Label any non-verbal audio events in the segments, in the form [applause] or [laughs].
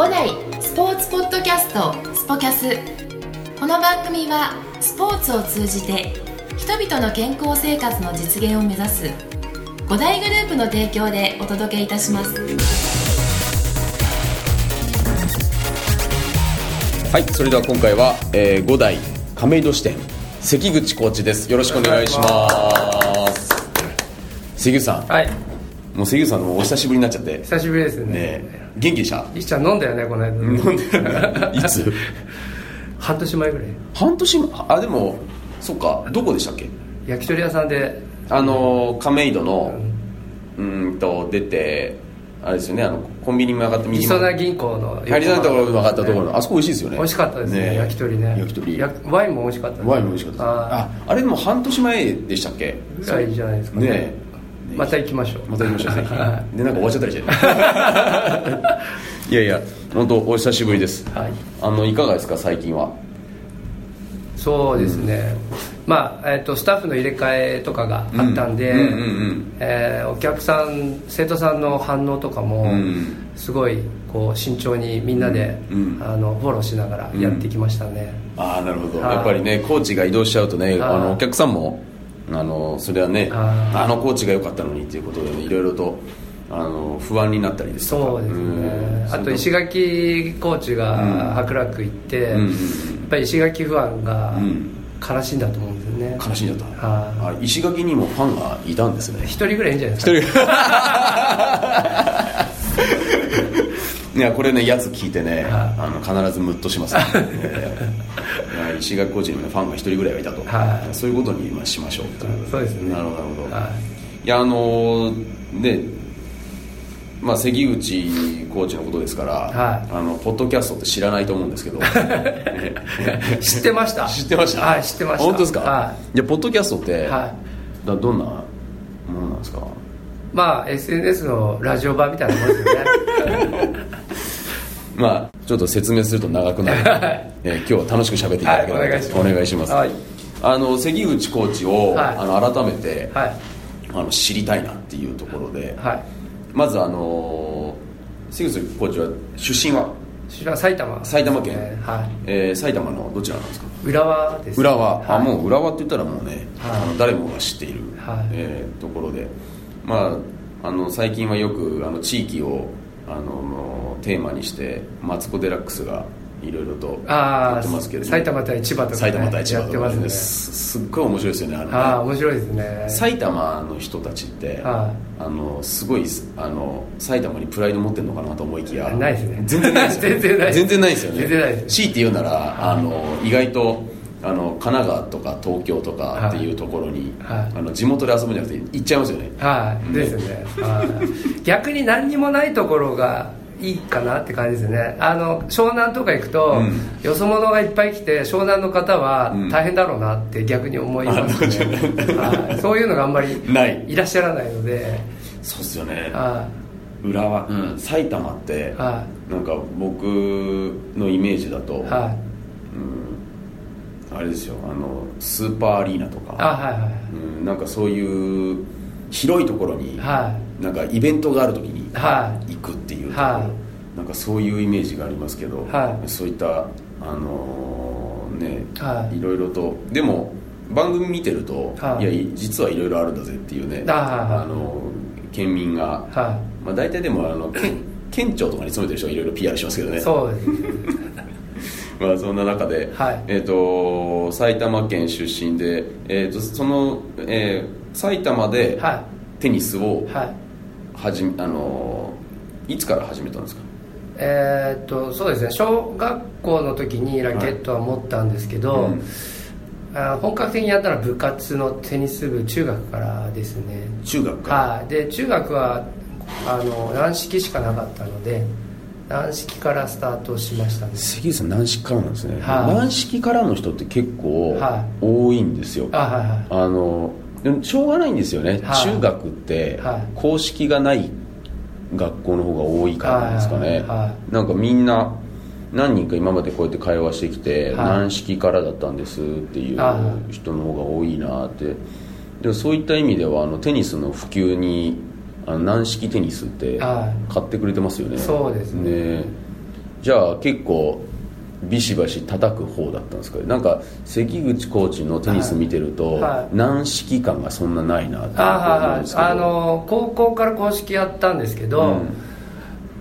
五代スポーツポッドキャストスポキャス。この番組はスポーツを通じて人々の健康生活の実現を目指す五大グループの提供でお届けいたします。はいそれでは今回は、えー、5代亀戸支店関口コーチです。よろしくお願いします。関口さん。はい。もう関口さんもお久しぶりになっちゃって。久しぶりですね。ね元気でした？石ちゃん飲んだよねこの間。飲んでいつ？[laughs] 半年前ぐらい。半年前？あでもそっか。どこでしたっけ？焼き鳥屋さんで。あの亀戸のうーんと出てあれですよねあのコンビニに曲がって右りそな銀行の入りそうなところに曲がったところ。のあそこ美味しいですよね。美味しかったですね焼き鳥ね。焼き鳥。やワインも美味しかったです。ワインも美味しかったあああれでも半年前でしたっけ？ぐらいじゃないですかね。ねまた行きましょう。また行きましょう。ぜはひでなんか終わっちゃったりして。[laughs] いやいや本当お久しぶりです。はい。あのいかがですか最近は？そうですね、まあ、えっとスタッフの入れ替えとかがあったんで、お客さん生徒さんの反応とかもうんすごいこう慎重にみんなで、うんあのフォローしながらやってきましたね、ああなるほど。はい。やっぱりねコーチが移動しちゃうとねはい。あのお客さんもあのそれはねはいあのコーチが良かったのにっていうことでねいろいろとあの不安になったりですとか。そうですね。ん。あと石垣コーチが白楽行って、うんやっぱり石垣ファンがうん。悲しんだと思うんですよね、悲しんじゃった。はあ石垣にもファンがいたんですね。一人ぐらいいいんじゃないですか？いやこれねやつ聞いてねはあの必ずムッとしますね [laughs] いや石垣コーチにファンが一人ぐらいはいたと。はい。そういうことに今しましょうという。そうですね。なるほど。なるほどはい。やあのねまあ関口コーチのことですから、はい。あのポッドキャストって知らないと思うんですけど。[laughs] 知ってました。知ってました？はい知ってました。本当ですか、、はい。やポッドキャストって、はだどんなものなんですか？まあ SNS のラジオ版みたいなもんですよね [laughs] まあちょっと説明すると長くなるので、[laughs] えー今日は楽しく喋っていただければと、はいお願いします。お願いします。はい。あの関口コーチを、はい。あの改めて、はい。あの知りたいなっていうところで、はい。まずあの関口コーチは出身は？知ら埼玉埼玉県、えーはい。えー埼玉のどちらなんですか？浦和です。浦和、あはい。もう浦和って言ったらもうね、はい。あの誰もが知っている、はい。えーところで。まああの最近はよくあの地域をあのテーマにしてマツコ・デラックスがいろいろとやあってますけどあ埼玉対千葉とか、ね、埼玉対千葉とかね。やってますね。すすっごい面白いですよねあの。ねああ面白いですね。埼玉の人たちって、はあのすごいあの埼玉にプライド持ってるのかなと思いきや。ないですね。全然ないですよ [laughs] 全然ない全然ないですよね。全然ないです。強いて言うならあの意外とあの神奈川とか東京とかっていうところに、はい。あの地元で遊ぶんじゃなくて行っちゃいますよね。はい、で。すよね、はい、逆に何にもないところがいいかなって感じですね。あの湘南とか行くと、うん。よそ者がいっぱい来て湘南の方はうん。大変だろうなって逆に思いますね、はい、そういうのがあんまりない。いらっしゃらないので。そうっすよね。は浦和、うん、埼玉って、なんか僕のイメージだと、い。はいあれですよあのスーパーアリーナとか。あはいはいうん、なんかそういう広いところに、はなんかイベントがある時には行くっていうところ、はなんかそういうイメージがありますけど、はい。そういったあのーね、はい。いろいろとでも番組見てると、はい。い、やい実はいろいろあるんだぜっていうね、あはいはの県民が、はまあ、大体でもあの県県庁とかに勤めてる人がいろいろ PR しますけどね。いそうですまあ、そんな中で、はい。えー、と埼玉県出身で、えー、とその、えー埼玉ではテニスをい。はい始め、あのーいつから始めたんですか？えーっとそうですね。小学校の時にラケットは持ったんですけど、うん。あ本格的にやったのは部活のテニス部中学からですね。中学から、はい。で中学はあの軟式しかなかったので軟式からスタートしましたね。関口さん軟式からなんですね、はい。軟式からの人って結構は多いんですよ、あはいはい。あのでもしょうがないんですよね、はい。中学ってはい。公式がない学校の方が多いからなんですかね、なんかみんな何人か今までこうやって会話してきて、はい。軟式からだったんですっていうは人の方が多いなって。でもそういった意味ではあのテニスの普及にあの軟式テニスっては買ってくれてますよね。そうですね。じゃあ結構ビシバシ叩く方だったんですかなんか関口コーチのテニス見てると、はい。はい軟式感がそんなないなってあ思うんですけど。あの高校から公式やったんですけど、うん。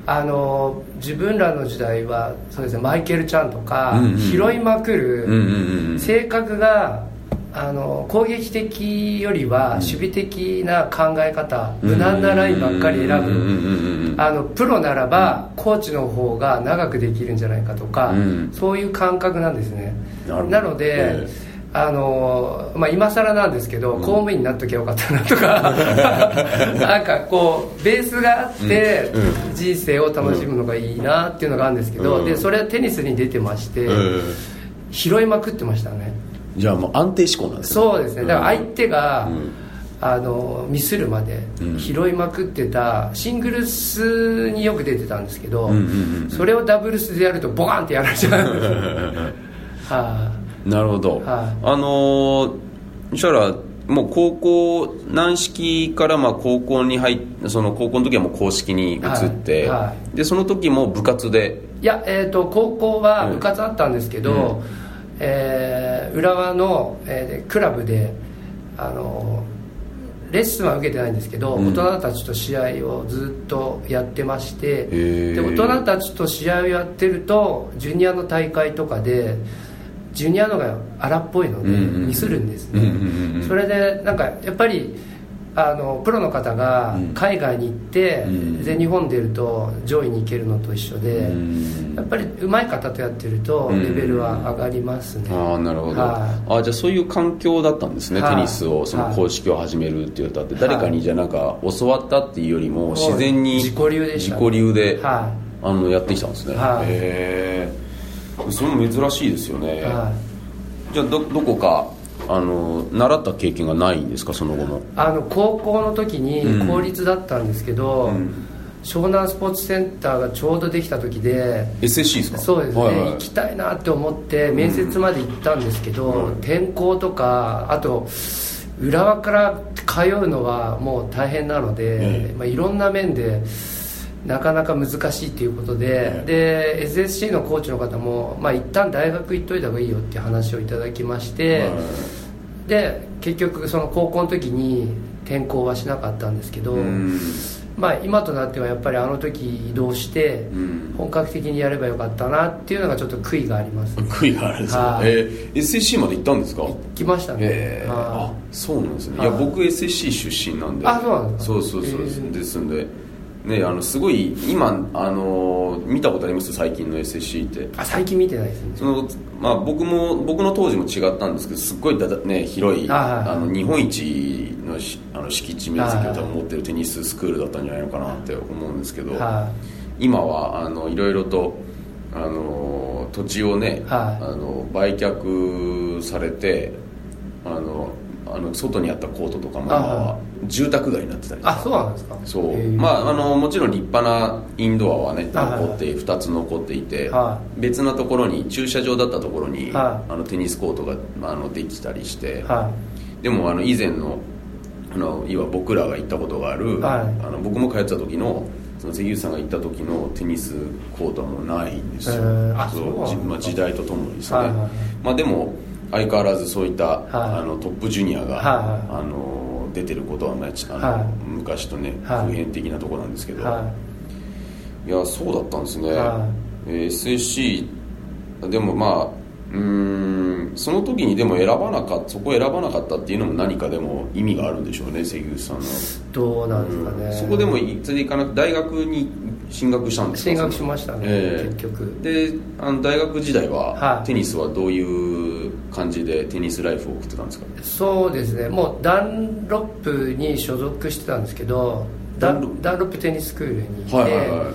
あの自分らの時代はそうですねマイケル・チャンとか、うんうん。拾いまくる、うんうんうんうん。性格があの攻撃的よりは守備的な考え方、無難なラインばっかり選ぶ、あのプロならば、コーチの方が長くできるんじゃないかとか、うん。そういう感覚なんですね。なので、えあのまあ、今更なんですけど、公務員になっときゃよかったなとか [laughs] なんかこうベースがあって、うん。人生を楽しむのがいいなっていうのがあるんですけど、うん。でそれはテニスに出てまして、うん。拾いまくってましたねじゃあもう安定志向なんですね。そうですね。だから相手が、うん。あのミスるまでうん。拾いまくってたシングルスによく出てたんですけど、うんうんうんそれをダブルスでやるとボカンってやられちゃうんですよ。は [laughs] なるほど、はい。あのーそしたらもう高校軟式からまあ高校に入っその高校の時はもう公式に移って、はい。はでその時も部活で？い、いや、えー、と高校は部活あったんですけど、うんえー浦和の、えークラブであのレッスンは受けてないんですけど、うん。大人たちと試合をずっとやってましてー。で大人たちと試合をやってるとジュニアの大会とかでジュニアのが荒っぽいのでミスるんですね、それでなんかやっぱりあのプロの方がうん。海外に行って、うん。全日本出ると上位に行けるのと一緒で、うん。やっぱり上手い方とやってるとうん。レベルは上がりますね、ああなるほど、はあじゃあそういう環境だったんですね、はい。テニスをそのはい公式を始めるっていう歌って、誰かはいにじゃあなんか教わったっていうよりも自然に自己流でした自己流で、はあのやってきたんですね、はい。へえそれも珍しいですよね、い、はじゃあどどこかあの習った経験がないんですかその後も？い、あの高校の時うん。に公立だったんですけど、うん。湘南スポーツセンターがちょうどできた時で SSC ですか？そうですね、はいはい。行きたいなって思って面接まで行ったんですけど、うん。天候とかあと浦和から通うのはもう大変なので、ええ。まあ、いろんな面でなかなか難しいっていうことで、で SSC のコーチの方も、まあ、一旦大学行っといた方がいいよっていう話をいただきまして、はいで結局その高校の時に転校はしなかったんですけど、うん。まあ、今となってはやっぱりあの時移動してうん。本格的にやればよかったなっていうのがちょっと悔いがあります悔いがあるんですよ、はい。えー SSC まで行ったんですか？来ましたね、えー、あはそうなんですね、はい。い、や僕 SSC 出身なんで。あそうなんですか。そうそうそう、えー。ですんでねあのすごい今あの見たことあります？最近の SSC って。いあ最近見てないですね。そのまあ、僕も僕の当時も違ったんですけどすっごいだだ、ね、広いあの日本一のしあの敷地面積を持ってるテニススクールだったんじゃないのかなって思うんですけど、は今はあのいろいろとあの土地をね、はい。あの売却されてあのあの外にあったコートとかも住宅街になってたりとか。あそうなんですか。そう。まああのもちろん立派なインドアはね残って2つ残っていて、は別なところに駐車場だったところに、はあのテニスコートがあのできたりして、はでもあの以前のあのいわば僕らが行ったことがある、はい。あの僕も通ってた時のその関口さんが行った時のテニスコートはもうないんですよ、へーあそう。まあ、時代とともにですね、はいはいはい。まあ、でも相変わらずそういった、はい。あのトップジュニアが、あの出てることはないあの、はい。昔とねはい。普遍的なところなんですけど、いはい。やそうだったんですね、はえー SSC でもまあうーんその時にでも選ばなかったそこを選ばなかったっていうのも何かでも意味があるんでしょうね関口さんの、いどうなんですかね、うん。そこでもいつで行かなく大学に進学したんですか？進学しましたね、ええ結局。であの大学時代は、はい。テニスはどういう感じでテニスライフを送ってたんですか？そうですね。もうダンロップに所属してたんですけどダンダンロップ？テニススクールにいて、はいはいはい。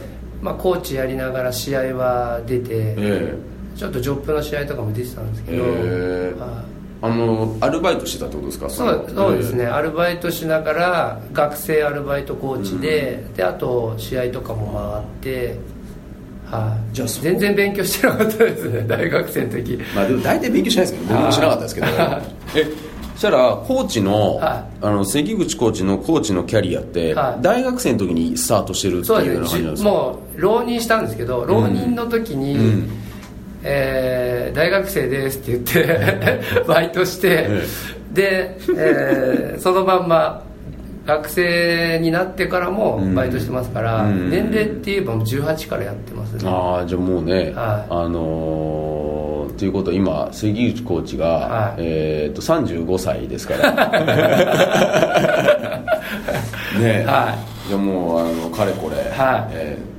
まあ、コーチやりながら試合は出て、えちょっとジョップの試合とかも出てたんですえけど、ええ。はい。あのアルバイトしてたってことですか？そうそうですね、えアルバイトしながら学生アルバイトコーチで,、であと試合とかも回って、はいじゃあ全然勉強してなかったです。ね [laughs] 大学生の時。えまあでも大体勉強しないですけど僕もしなかったですけど。[laughs] えそしたらコーチの,、はあの関口コーチのコーチのキャリアって、はい。大学生の時にスタートしてるっていうようなですね感じなんですか？じもう浪人したんですけど浪人の時に、うん。えー大学生ですって言って [laughs] バイトして、で、えーそのまんま学生になってからもうん。バイトしてますから、うん。年齢って言えばもう18からやってますね。ああじゃあもうね、はい。あのーということは今関口コーチが、はい。えー、と35歳ですから。[laughs] ね。え、はじゃあもうあのかれこれ、はい。えー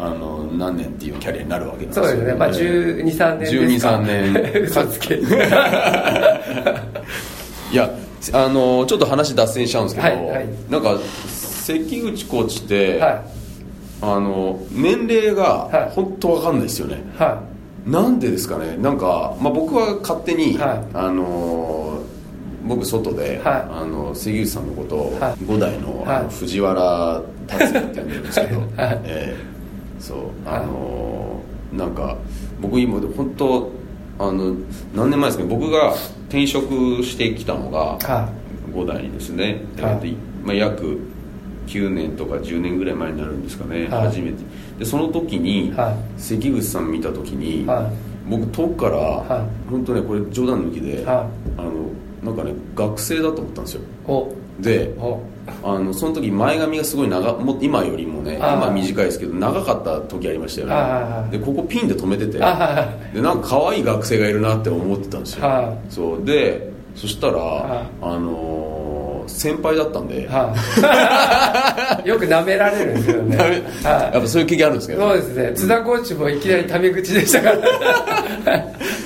あの何年っていうキャリアになるわけなんですよそうですね。まあ1 2 3年ですか。12 3年。[laughs] 嘘つけ。[laughs] いやあのちょっと話脱線しちゃうんですけど、はいはい。なんか関口コーチって、はあの年齢はい。が本当わかんないですよね、い。はなんでですかね。なんか、まあ、僕は勝手に、はい。あのー僕外で、はい。あの関口さんのことを、はい。五代の,、はい。あの藤原達也って呼んでるんですけど、[laughs] はい。ええ。そうあのーなんか僕今本当あの何年前ですかね。僕が転職してきたのが、い。は五代にですね、はい。まあ、約9年とか10年ぐらい前になるんですかね、はい。初めて。でその時に、は関口さん見た時に、は僕遠くから、は本当ねこれ冗談抜きで、はあのなんかね学生だと思ったんですよ。お。でお。あのその時前髪がすごい長も今よりもね今短いですけど長かった時ありましたよね。でここピンで止めててでなんか可愛い学生がいるなって思ってたんですよ、はそう。でそしたら、はあのー先輩だったんで、いはい。[laughs] よく舐められるんですよね。はい。やっぱそういう経験あるんですけどそうですね。津田コーチもいきなりタメ口でしたから。[laughs]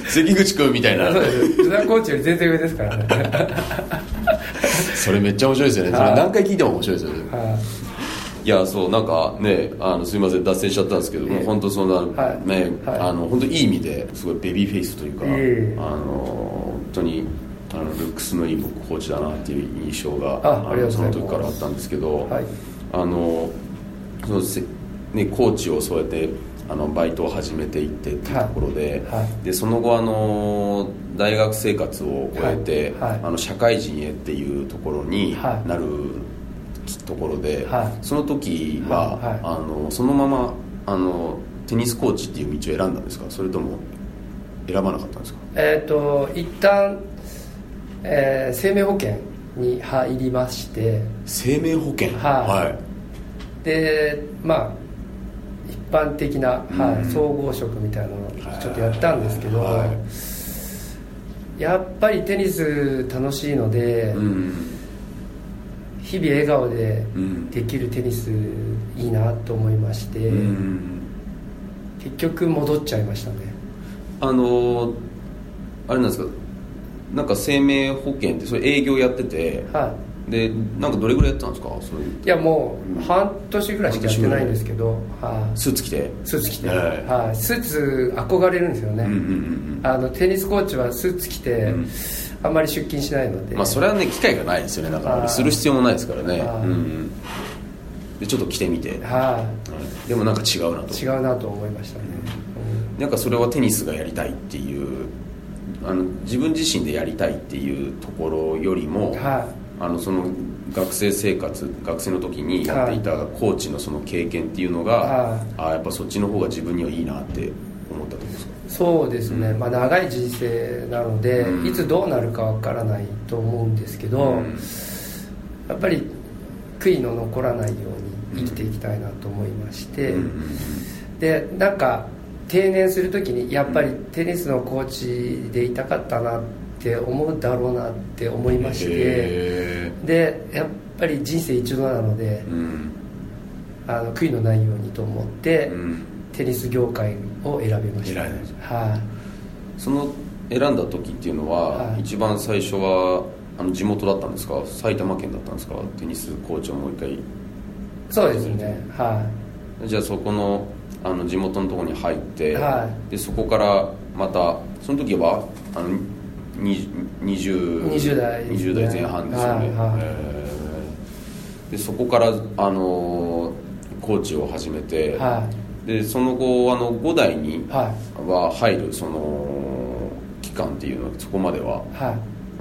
関口君みたいな。津田コーチより全然上ですからね。[laughs] それめっちゃ面白いですよね。それはい何回聞いても面白いですよね。はい。やそうなんかねあのすいません脱線しちゃったんですけども、ええ。本当そんな、はい。ね、はい。あの本当いい意味ですごいベビーフェイスというか、ええ。あの本当にあのルックスのいい僕コーチだなっていう印象がその時からあったんですけど、はい。あのそのせねコーチをそうやってあのバイトを始めていってっていうところで,、はい。はいでその後あの大学生活を終えて、はい。はい。あの社会人へっていうところにはい。なるところで、はい。その時は、あのそのままあのテニスコーチっていう道を選んだんですか？それとも選ばなかったんですか？えっ、と一旦、えー生命保険に入りまして。生命保険？はい。でまあ一般的な、はうん。い、総合職みたいなのをちょっとやったんですけど、はやっぱりテニス楽しいので、うん。日々笑顔でうん。できるテニスいいなと思いまして、うん。結局戻っちゃいましたね。あのあれなんですか？なんか生命保険ってそれ営業やっててはでなんかどれぐらいやってたんですか？それいいやもう半年ぐらいしかやってないんですけど、はい、スーツ着て？スーツ着て、はい。はい、スーツ憧れるんですよね、うんうんうんあのテニスコーチはスーツ着て、うん。あんまり出勤しないので。まあそれはね機会がないですよね。だからはい。する必要もないですからね。はい。うんうん。でちょっと着てみて。ははい。でもなんか違うなと。い違うなと思いましたね、なんかそれはテニスがやりたいっていうあの自分自身でやりたいっていうところよりも、はあのその学生生活学生の時にやっていたコーチのその経験っていうのが、はい。あやっぱそっちの方が自分にはいいなって思ったってことですか？いそうですね、まあ、長い人生なので、うん。いつどうなるかわからないと思うんですけど、うん。やっぱり悔いの残らないように生きていきたいなと思いまして、うん。でなんか定年する時にやっぱりテニスのコーチでいたかったなって思うだろうなって思いましてへでやっぱり人生一度なのでーうんあの悔いのないようにと思って、うん。テニス業界を選びました。選びましはい、その選んだ時っていうのは、はい。一番最初はあの地元だったんですか？埼玉県だったんですか？テニスコーチをもう一回。そうですね。はじゃあそこのあの地元のところに入って、はでそこからまたその時はあのに20 20代ですね20代前半ですよね、はいはい。えー。でそこからあのコーチを始めて、い。はでその後あの5代にい。はは入るその期間っていうのはそこまでは。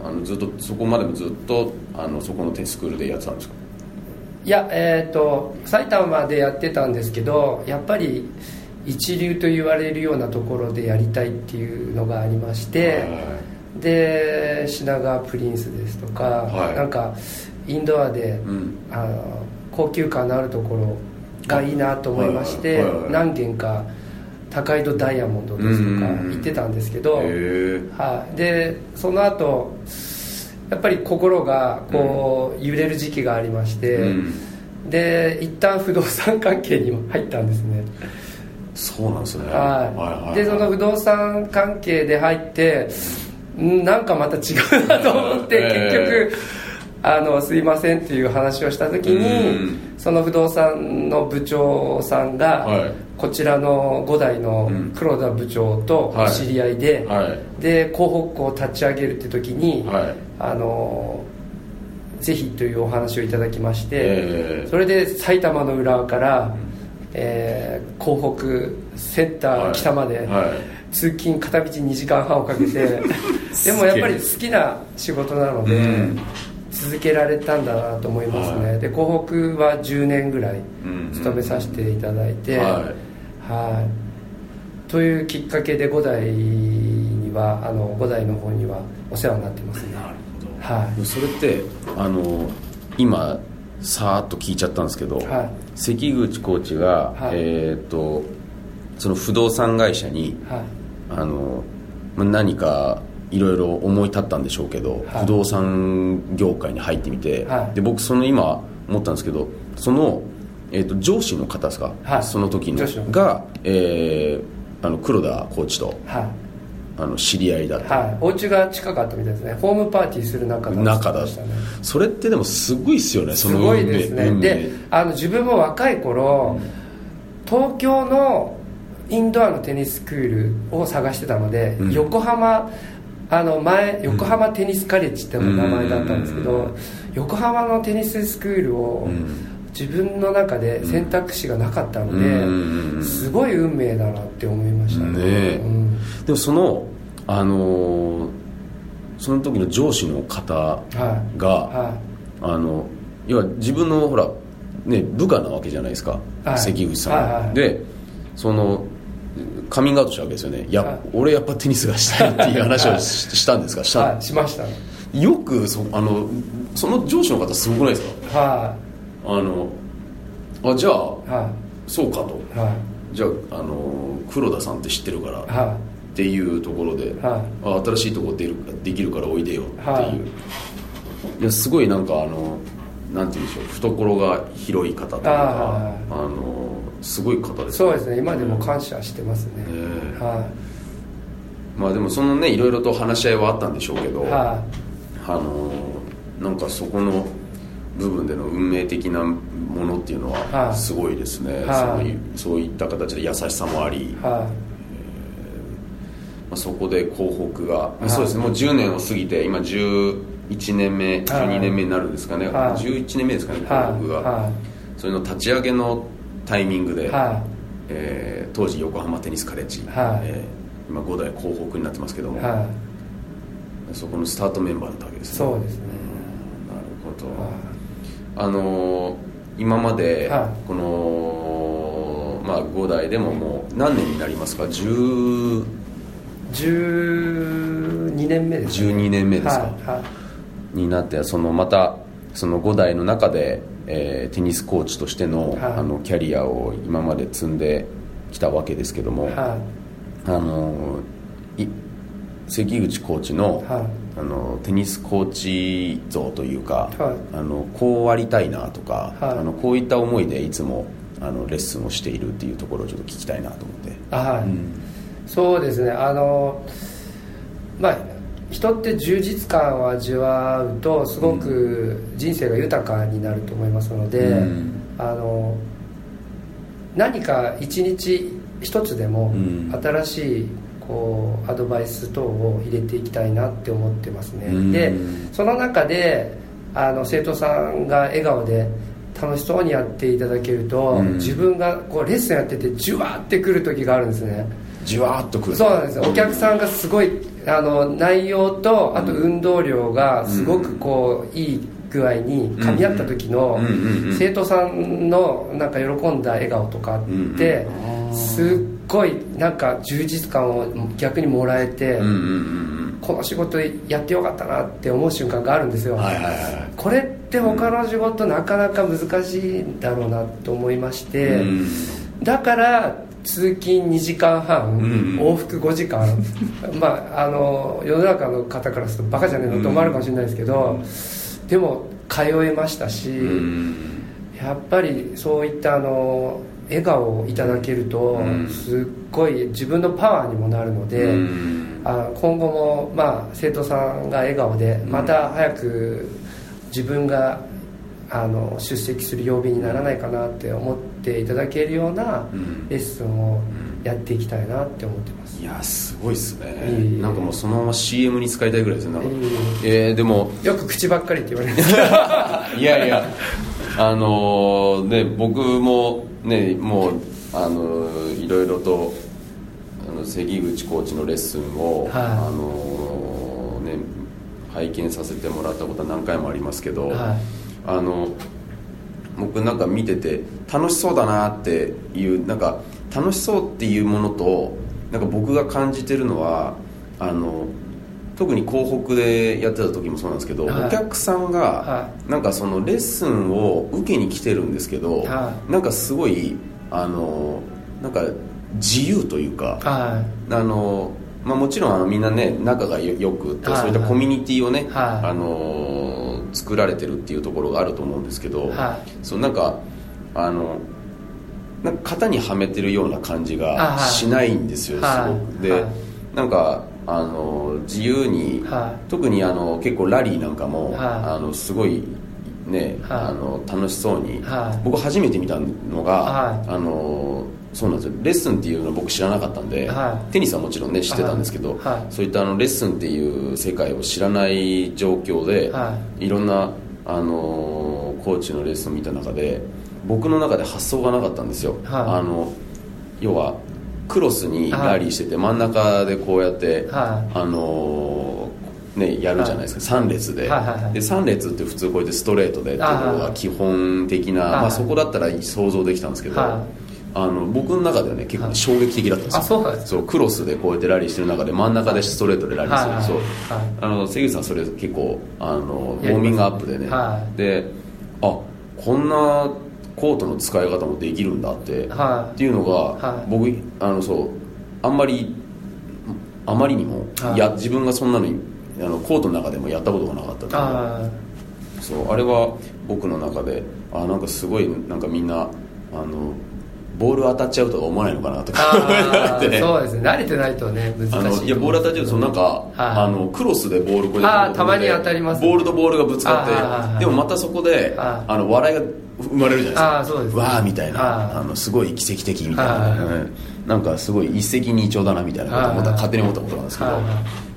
あのずっとそこまでもずっとあのそこのテスクールでやってたんですか？いやえっ、と埼玉でやってたんですけどやっぱり一流と言われるようなところでやりたいっていうのがありまして、で品川プリンスですとか、はい。なんかインドアで、うん。あの高級感のあるところがいいなと思いまして、はいはいはいはい。何軒か高井戸ダイヤモンドですとか行ってたんですけど、へえはい、でその後やっぱり心がこう揺れる時期がありまして、うん。で一旦不動産関係にも入ったんですね。そうなんですね。はい、でその不動産関係で入ってん。なんかまた違うなと思って、ええ。結局あのすいませんっていう話をした時に、うん。その不動産の部長さんが、はい。こちらの5代のうん。黒田部長とお知り合いで、はい。で広北校を立ち上げるって時に、はい。あのぜひというお話をいただきまして、ええ。それで埼玉の浦和から、えー港北センター北まで、はい。通勤片道2時間半をかけて [laughs] でもやっぱり好きな仕事なので、うん続けられたんだなと思いますね、はい。で港北は10年ぐらいうん。勤めさせていただいて、はい。はい。というきっかけで5代にはあの5代の方にはお世話になってますね。なるほど。はい。それってあの今さーっと聞いちゃったんですけど、はい。関口コーチが、はい。えーっとその不動産会社にはい。あのまあ何かいろいろ思い立ったんでしょうけど、はい。不動産業界に入ってみて、はい。で僕その今思ったんですけどその、えーっと上司の方ですか、はい。その時のが、えーあの黒田コーチとはい。あの知り合いだった、はい、お家が近かったみたいですね。ホームパーティーする中だって中だそれってでもすごいっすよねそのすごいですね。で。あの自分も若い頃、東京のインドアのテニススクールを探してたので、うん。横浜あの前横浜テニスカレッジっていう名前だったんですけど、うん。横浜のテニススクールをうん。自分の中で選択肢がなかったので、うん。すごい運命だなって思いました。ねえ。うん。でもそのあのーその時の上司の方はい。が、はあの要は自分のほら、ね、部下なわけじゃないですか、はい。関口さん。は、はいはい。でそのカミングアウトしたわけですよね。いや、はい。俺やっぱテニスがしたいっていう話をししたんですか？しい、た、はい、しました。よくそあのその上司の方すごくないですか？はあのあじゃあい。はそうかと。いはい。じゃああの黒田さんって知ってるから、はっていうところで、はあ新しいとこ出るできるからおいでよっていう、はい。い、やすごいなんかあのなんて言うんでしょう。懐が広い方というかあのすごい方ですそうですね。今でも感謝してますね、ええ。はまあでもそのねいろいろと話し合いはあったんでしょうけど、い。はあのなんかそこの部分での運命的なものっていうのははい。すごいですね、はい。そういうそういった形で優しさもあり、い。はまあ、そこで広北が、い。そうですね。もう10年を過ぎて今11年目はい。12年目になるんですかね、はい。11年目ですかねい。広北が、はそれの立ち上げのタイミングで、い。はえー当時横浜テニスカレッジ、はい。えー今5代広北になってますけども、い。はそこのスタートメンバーだったわけでいすね。そうですね。なるほど、はあのー今まではい。この、まあ、5代でももう何年になりますか？10 12年目です、12年目ですか、になってそのまたその5代の中で、えーテニスコーチとしての,、はい。あのキャリアを今まで積んできたわけですけども、はあのい関口コーチの,、はい。あのテニスコーチ像というか、はい。あのこうありたいなとか、はい。あのこういった思いでいつもあのレッスンをしているっていうところをちょっと聞きたいなと思って。い。あはい、そうですね。あのまあ人って充実感を味わうとすごく人生が豊かになると思いますので、うん。あの何か一日一つでもうん。新しいこうアドバイス等を入れていきたいなって思ってますね、うん。でその中であの生徒さんが笑顔で楽しそうにやっていただけると、うん。自分がこうレッスンやっててジュワーってくる時があるんですね。じわーっとくる。そうなんですよ。お客さんがすごいあの内容とあと運動量がすごくこういい具合に噛み合った時の生徒さんのなんか喜んだ笑顔とかってすっごいなんか充実感を逆にもらえてこの仕事やってよかったなって思う瞬間があるんですよ。これって他の仕事なかなか難しいんだろうなと思いましてうん。だから通勤2時間半、ん往復5時間。[laughs] まああの世の中の方からするとバカじゃねえのと思われるかもしれないですけど、でも通えましたし、うん。やっぱりそういったあの笑顔をいただけると、うん。すっごい自分のパワーにもなるので、うん。あ今後も、まあ、生徒さんが笑顔でまた早く自分があの出席する曜日にならないかなって思っていただけるようなうん。レッスンをやっていきたいなって思ってます、いやすごいっすね。いえい。えなんかもうそのまま CM に使いたいぐらいですねなんか。いえー、でも。よく口ばっかりって言われる。んですけどいやいや。あのーね僕もねもうあのーいろいろとあの関口コーチのレッスンを、はい。あのーね拝見させてもらったことは何回もありますけど、はい。あの僕なんか見てて楽しそうだなっていうなんか楽しそうっていうものとなんか僕が感じてるのはあの特に広北でやってた時もそうなんですけど、はい。お客さんがはなんかそのレッスンを受けに来てるんですけど、はなんかすごいあのなんか自由というか、はあのまあ、もちろんあのみんなね仲がよよくそういったコミュニティをね、はい。あの作られてるっていうところがあると思うんですけど、はそうなんかあのなんか型にはめてるような感じあがはい。しないんですよ、はい。すごく。で、はい。なんかあの自由に、は特にあの結構ラリーなんかも、はい。あのすごいね、はい。あの楽しそうに、はい。僕初めて見たのが、はい。あのそうなんですよ。レッスンっていうのは僕知らなかったんで、はい。テニスはもちろんね知ってたんですけど、はい。はい。そういったあのレッスンっていう世界を知らない状況で、、はい。ろんなあのコーチのレッスンを見た中で僕の中で発想がなかったんですよ、はい。あの要はクロスにラリーしてて真ん中でこうやって、はあのね、やるじゃないですか、3列で,、はいはいはい。で3列って普通こうやってストレートでっていうのが基本的な、はい。まあ、そこだったら想像できたんですけど、はいあの僕の中ではね結構ね衝撃的だったんですよ。あそうなんですそうクロスでこうやってラリーしてる中で真ん中でストレートでラリーする、はいそうはい。あの関口さんそれ結構あのウォーミングアップでね、はい。であこんなコートの使い方もできるんだって、はい。っていうのが、はい。僕あのそうあんまりあまりにも、はい。や自分がそんなのにあのコートの中でもやったことがなかったのがあそうあれは僕の中であなんかすごいなんかみんなあのボール当たっちゃうとは思わないのかなとか思あって。ねそうですね。慣れてないとね難しいあのいやボール当たっちゃうとそのなんか、あのクロスでボールこうやってたまに当たりますボールとボールがぶつかってでもまたそこでああの笑いが生まれるじゃないですか。あーそうですね。わーみたいなあのすごい奇跡的みたいな、はいはいうん。なんかすごい一石二鳥だなみたいなことを思ったはいはい勝手に思ったことなんですけど、はいはい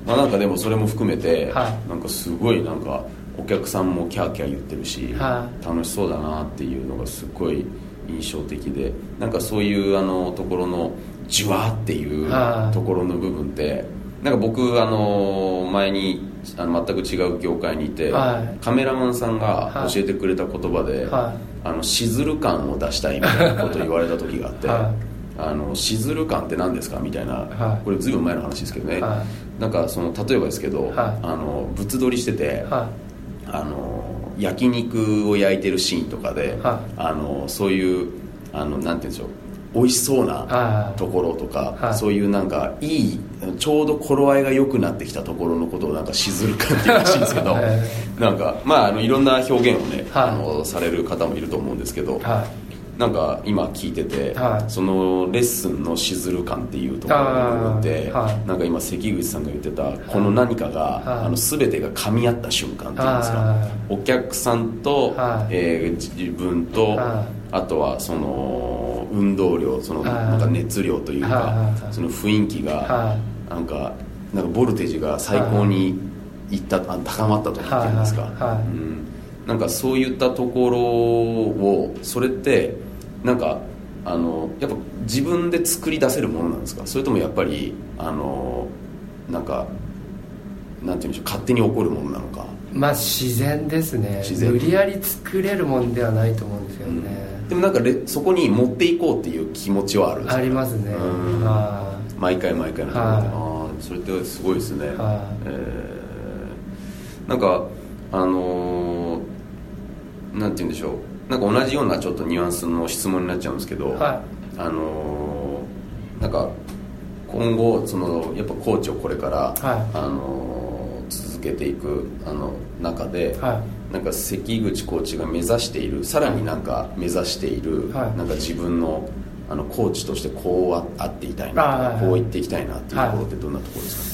まあ、なんかでもそれも含めて、はい。なんかすごいなんかお客さんもキャーキャー言ってるし、は楽しそうだなっていうのがすごい印象的でなんかそういうあのところのじゅわーっていうはい。ところの部分ってなんか僕あの前にあの全く違う業界にいて、はい。カメラマンさんが教えてくれた言葉で、はい。あのしずる感を出したいみたいなことを言われた時があって、はあのしずる感って何ですかみたいな、はい。これずいぶん前の話ですけどね、はなんかその例えばですけど、はい。あの物撮りしてて、はあの焼肉を焼いてるシーンとかで、はあのそういうあのなんて言うんでしょう美味しそうなはいところとか、はい。そういうなんかいいちょうど頃合いが良くなってきたところのことをなんかしずる感っていうらしいんですけどえ [laughs] なんかまああのいろんな表現をね、はい。あのされる方もいると思うんですけど、い。はなんか今聞いてて、はい。そのレッスンのしずる感っていうところの部分って、はい。なんか今関口さんが言ってたこの何かが、はい。あの全てが噛み合った瞬間っていうんですか、はい。お客さんと、はい。えー自分と、はい。あとはその運動量そのはい。なんか熱量というか、その雰囲気が、はなんかなんかボルテージが最高にいった、あ高まった時っていうんですか、うん、なんかそういったところをそれってなんかあのやっぱ自分で作り出せるものなんですか？それともやっぱりあのなんかなんていうんでしょう？勝手に起こるものなのか？まあ自然ですね。自然。無理やり作れるもんではないと思うんですよね、でもなんかレそこに持っていこうっていう気持ちはあるんですか？ありますね。毎回毎回のああそれってすごいですね、はい。えー。なんかあのーなんて言うんでしょう？なんか同じようなちょっとニュアンスの質問になっちゃうんですけど、はあのーなんか今後そのやっぱコーチをこれから、はい。あのー続けていくあの中で、はなんか関口コーチが目指しているさらになんか目指している、はい。なんか自分のあのコーチとしてこうああっていたいなこう言っていきたいなっていうところってどんなところですか、い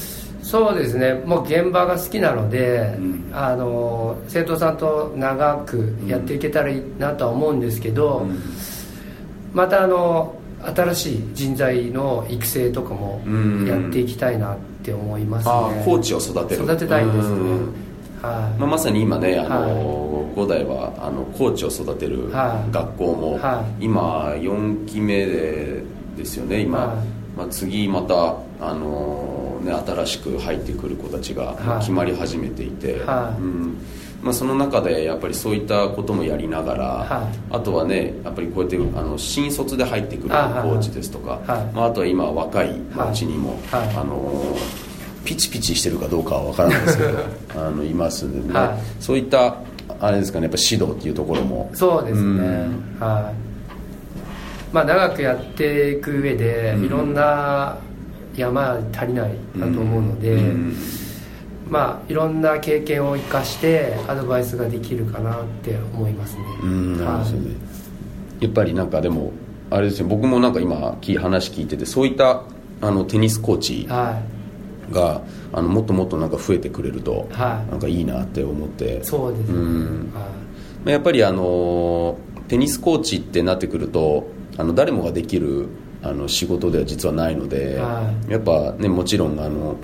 そうですね。もう現場が好きなので、うん。あの生徒さんと長くやっていけたらいいなとは思うんですけど、またあの新しい人材の育成とかもうん。やっていきたいなって思いますね、ああコーチを育てる。育てたいですね。うん。はい、まあ、まさに今ねあはの、五代はあのコーチを育てるはい。学校も、は今4期目でですよね今、はい。まあ、次またあの、ね、新しく入ってくる子たちがはい。決まり始めていて、はい。うん。まあ、その中でやっぱりそういったこともやりながら、はい。あとはねやっぱりこうやってあの新卒で入ってくるコーチですとか、はい。まあ、あとは今若いうちにも、はい。はい。あのピチピチしてるかどうかは分からないですけど [laughs] あのいますんでね、はい。そういったあれですかねやっぱ指導っていうところも。そうですね。うん。はい。まあ長くやっていく上で、うん。いろんな山足りないなと思うので、うん。まあいろんな経験を生かしてアドバイスができるかなって思いますね。やっぱりなんかでもあれですね僕もなんか今話聞いててそういったあのテニスコーチはがあのもっともっとなんか増えてくれると、はい。なんかいいなって思って。いそうですね、うん。はまあやっぱりあのテニスコーチってなってくるとあの誰もができるあの仕事では実はないので、はやっぱねもちろんあの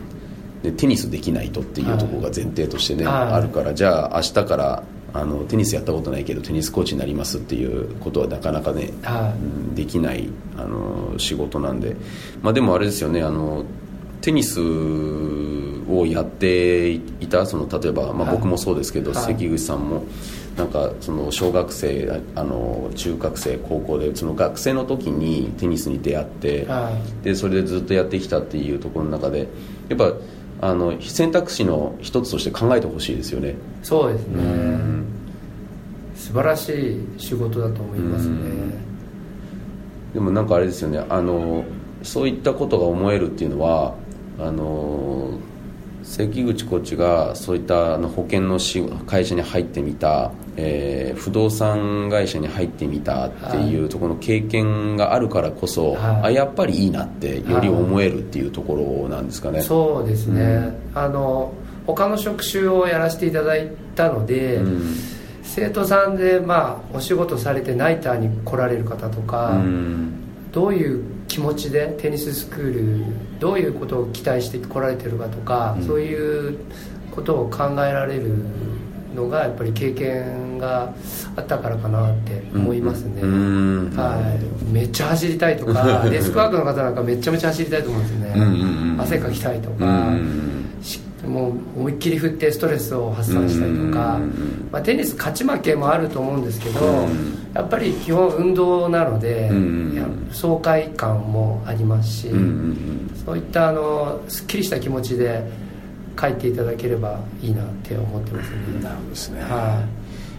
ねテニスできないとっていうところが前提としてね、はい。あるからじゃあ明日からあのテニスやったことないけどテニスコーチになりますっていうことはなかなかね、いはうんできないあの仕事なんで、まあ、でもあれですよねあのテニスをやっていたその例えば、まあ、はい。僕もそうですけど、はい。関口さんもなんかその小学生あの中学生高校でその学生の時にテニスに出会って、い。はでそれでずっとやってきたっていうところの中でやっぱあの選択肢の一つとして考えてほしいですよね。いそうですね。うん。素晴らしい仕事だと思いますね。でもなんかあれですよね。あのそういったことが思えるっていうのはあの関口コーチがそういったあの保険のし会社に入ってみた、えー不動産会社に入ってみたっていうところの経験があるからこそ、はい。あやっぱりいいなってより思えるっていうところなんですかね。そうですね、うん。あの他の職種をやらせていただいたので、うん。生徒さんで、まあ、お仕事されてナイターに来られる方とか、うん。どういう気持ちでテニススクールどういうことを期待して来られてるかとか、うん。そういうことを考えられるのがやっぱり経験があったからかなって思いますね、うん。はい、めっちゃ走りたいとか [laughs] デスクワークの方なんかめちゃめちゃ走りたいと思うんですよね、うんうんうん。汗かきたいとか、うんしもう思いっきり振ってストレスを発散したりとか、うん。まあ、テニス勝ち負けもあると思うんですけど、うん。やっぱり基本運動なので、爽快感もありますし、そういったあのすっきりした気持ちで帰っていただければいいなって思ってますね。うんなるほどですね。は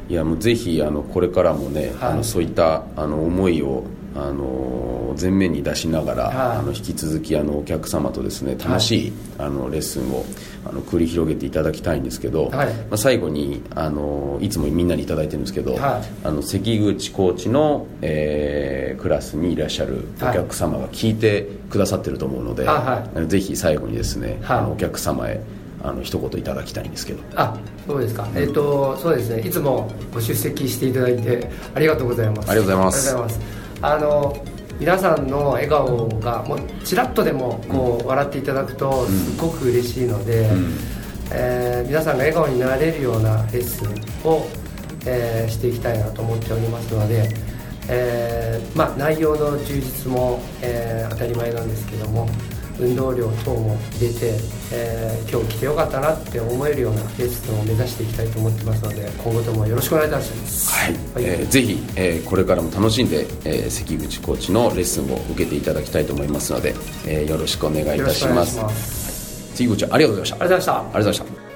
い。やもうぜひあのこれからもね、はい。あのそういったあの思いをあの前面に出しながら、はい。あの引き続きあのお客様とですね楽しい、あのレッスンをあの繰り広げていただきたいんですけど、はい。まあ、最後にあのいつもみんなにいただいてるんですけど、はい。あの関口コーチの、えークラスにいらっしゃるお客様が聞いてくださってると思うので、はい。はぜひ最後にですね、はい。あのお客様へあの一言いただきたいんですけど。あそうですか、えっ、とそうですね。いつもご出席していただいてありがとうございます。ありがとうございますあの皆さんの笑顔がもうちらっとでもこう笑っていただくとすごく嬉しいので、ん。えー皆さんが笑顔になれるようなレッスンを、えーしていきたいなと思っておりますので、えーまあ、内容の充実も、えー当たり前なんですけども、運動量等も入れて、えー、今日来てよかったなって思えるようなレッスンを目指していきたいと思ってますので今後ともよろしくお願いいたします。はい、はい、えー、ぜひ、えー、これからも楽しんで、えー、関口コーチのレッスンを受けていただきたいと思いますので、えー、よろしくお願いいたします。関口ありがとうござい。ました。ありがとうございました。ありがとうございました。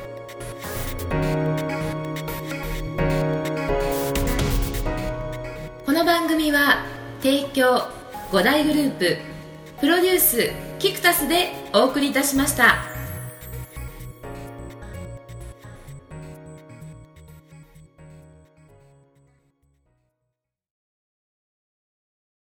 この番組は提供5大グループプロデュースキクタスでお送りいたしました。